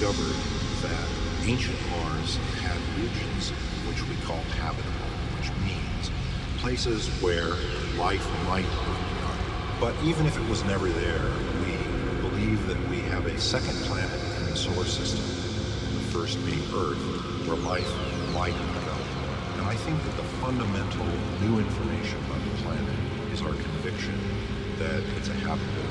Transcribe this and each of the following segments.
discovered that ancient Mars had regions which we call habitable, which means places where life might have begun. But even if it was never there, we believe that we have a second planet in the solar system, the first being Earth, where life might have begun. And I think that the fundamental new information about the planet is our conviction that it's a habitable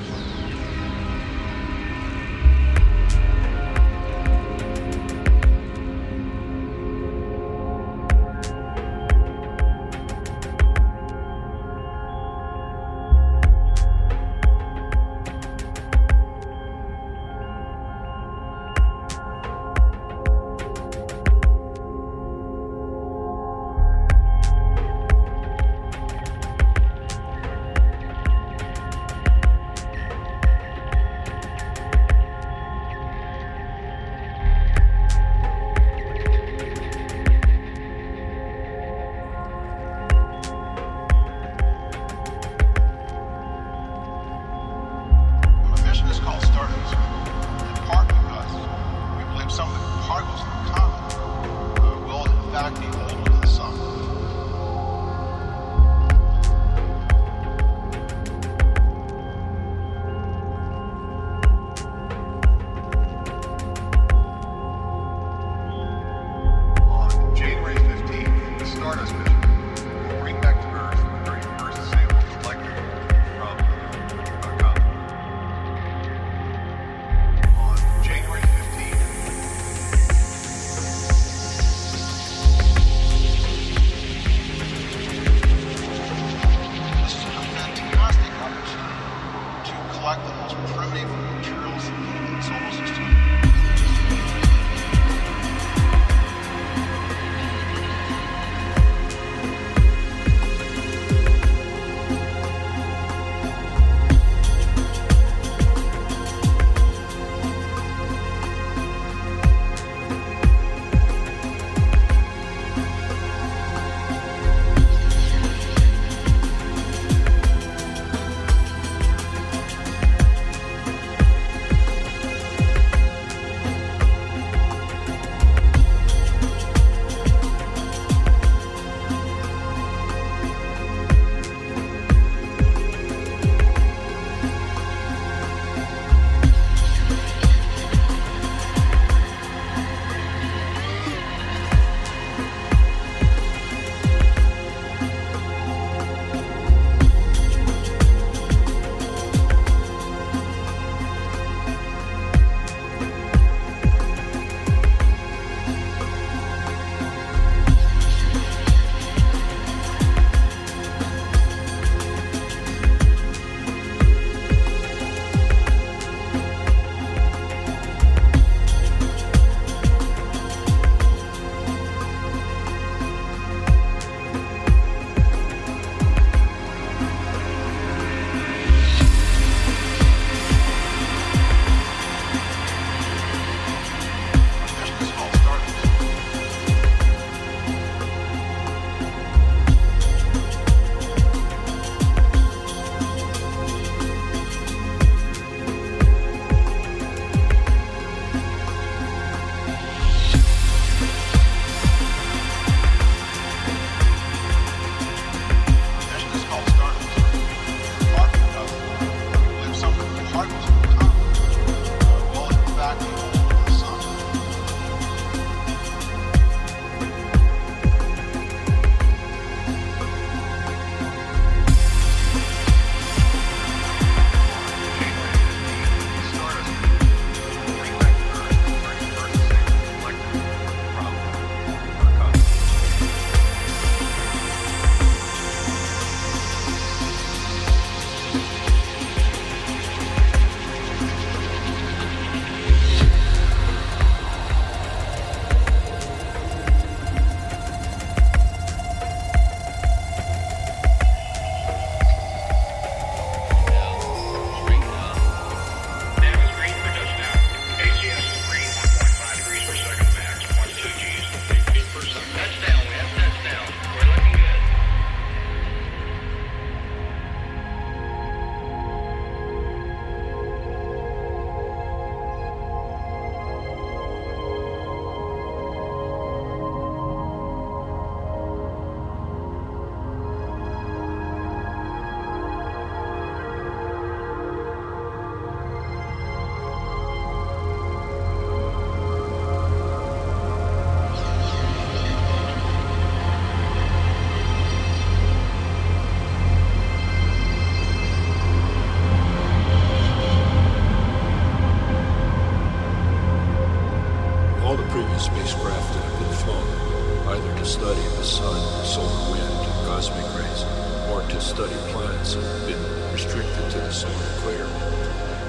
have been restricted to the solar equator.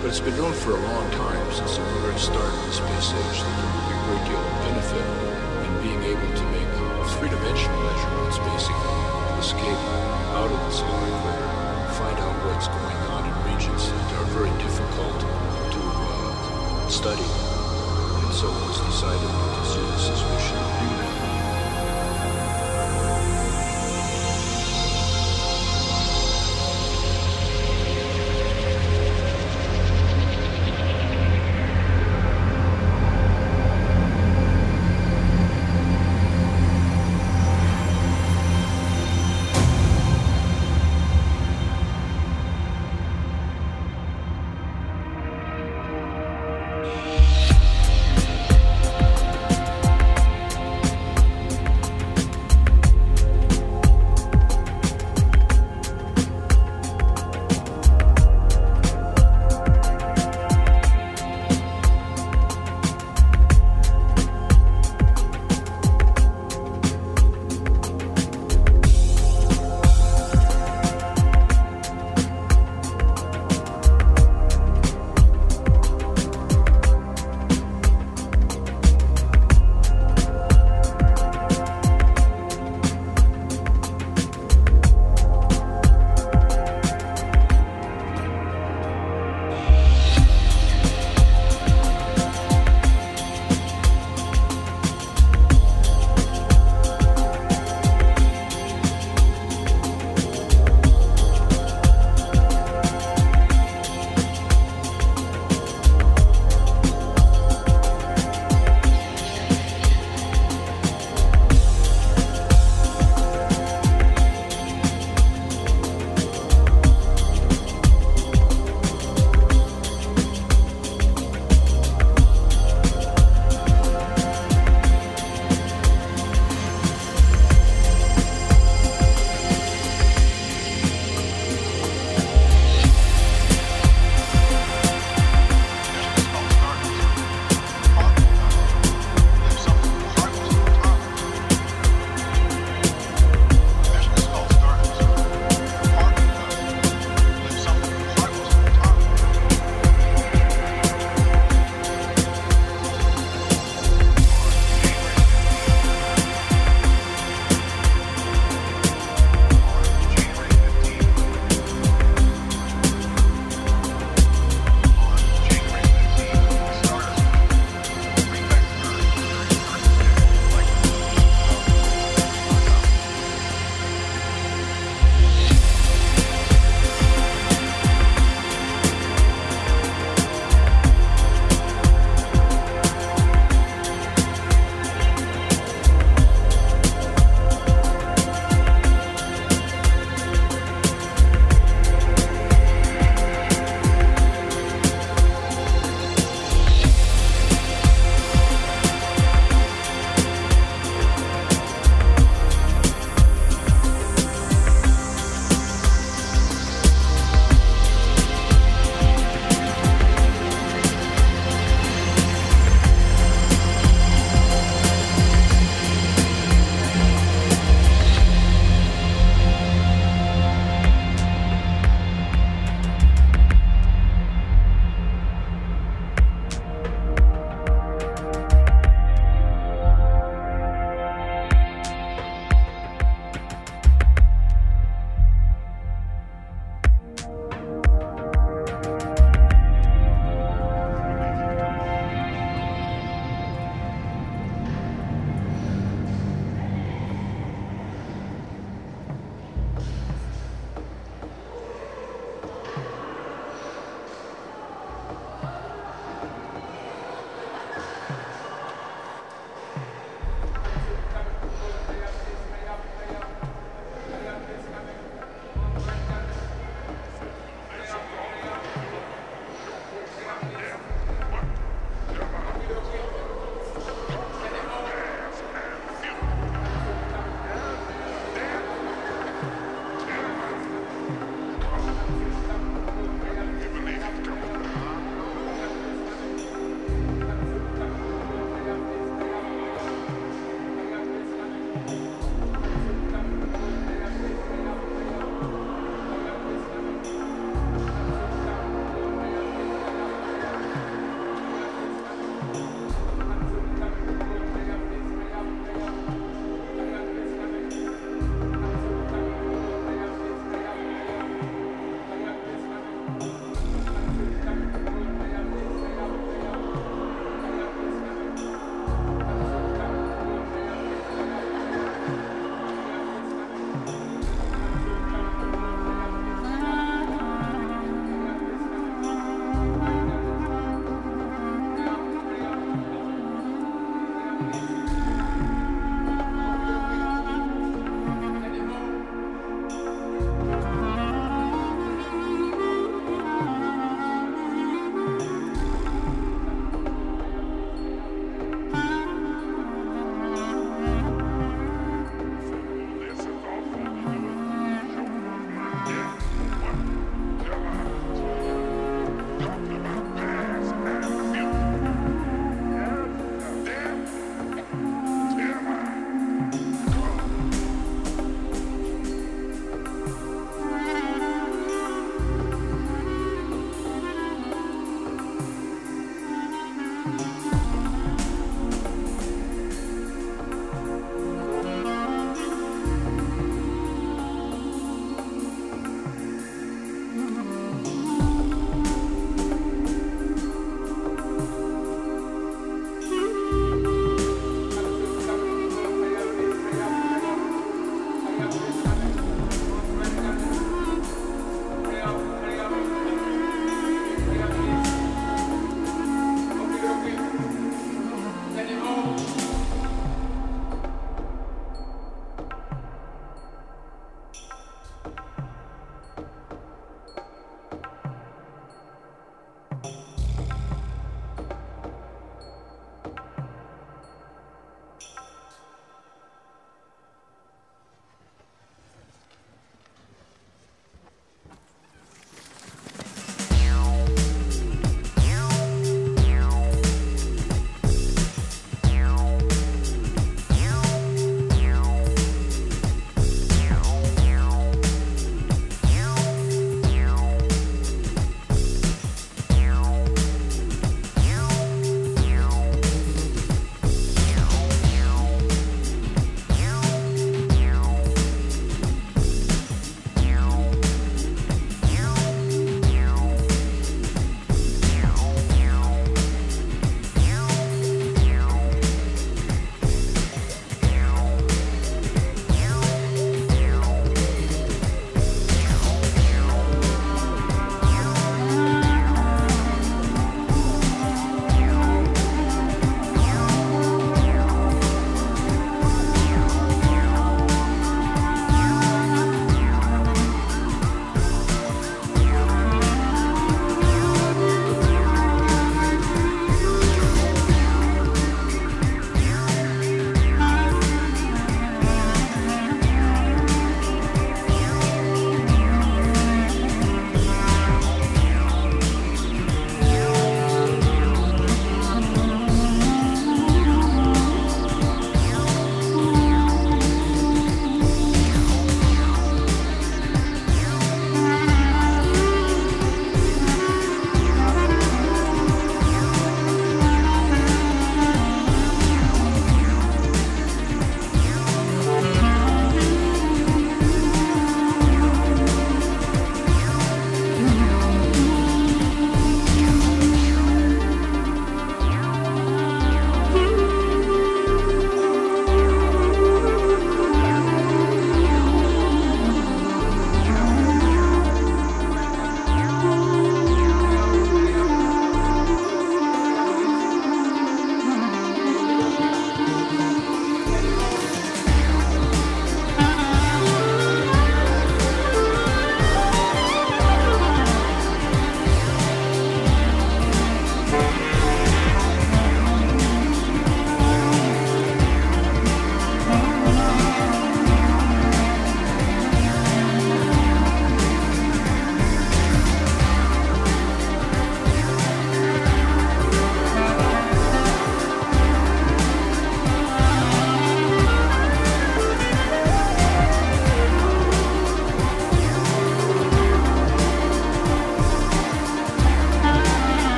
But it's been known for a long time, since the very start of the space age, that there would be a great deal of benefit in being able to make three-dimensional measurements, basically, to escape out of the solar equator, find out what's going on in regions that are very difficult to uh, study. And so it was decided that the Zeus we should do that.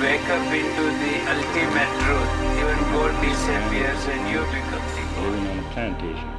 wake up into the ultimate truth, even gold disappears and you become the. Living on a plantation.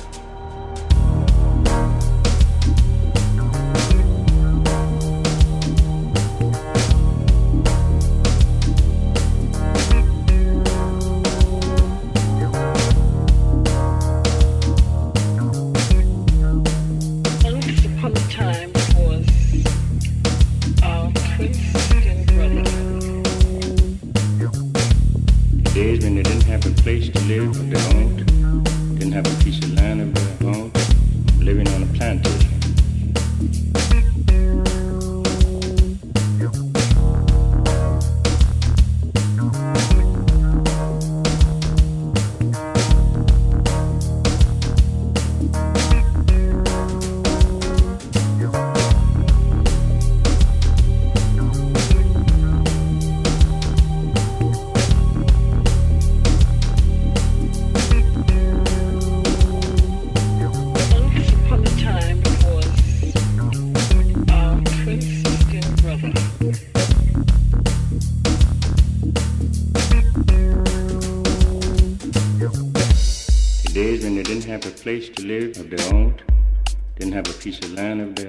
place to live of their own, didn't have a piece of land of their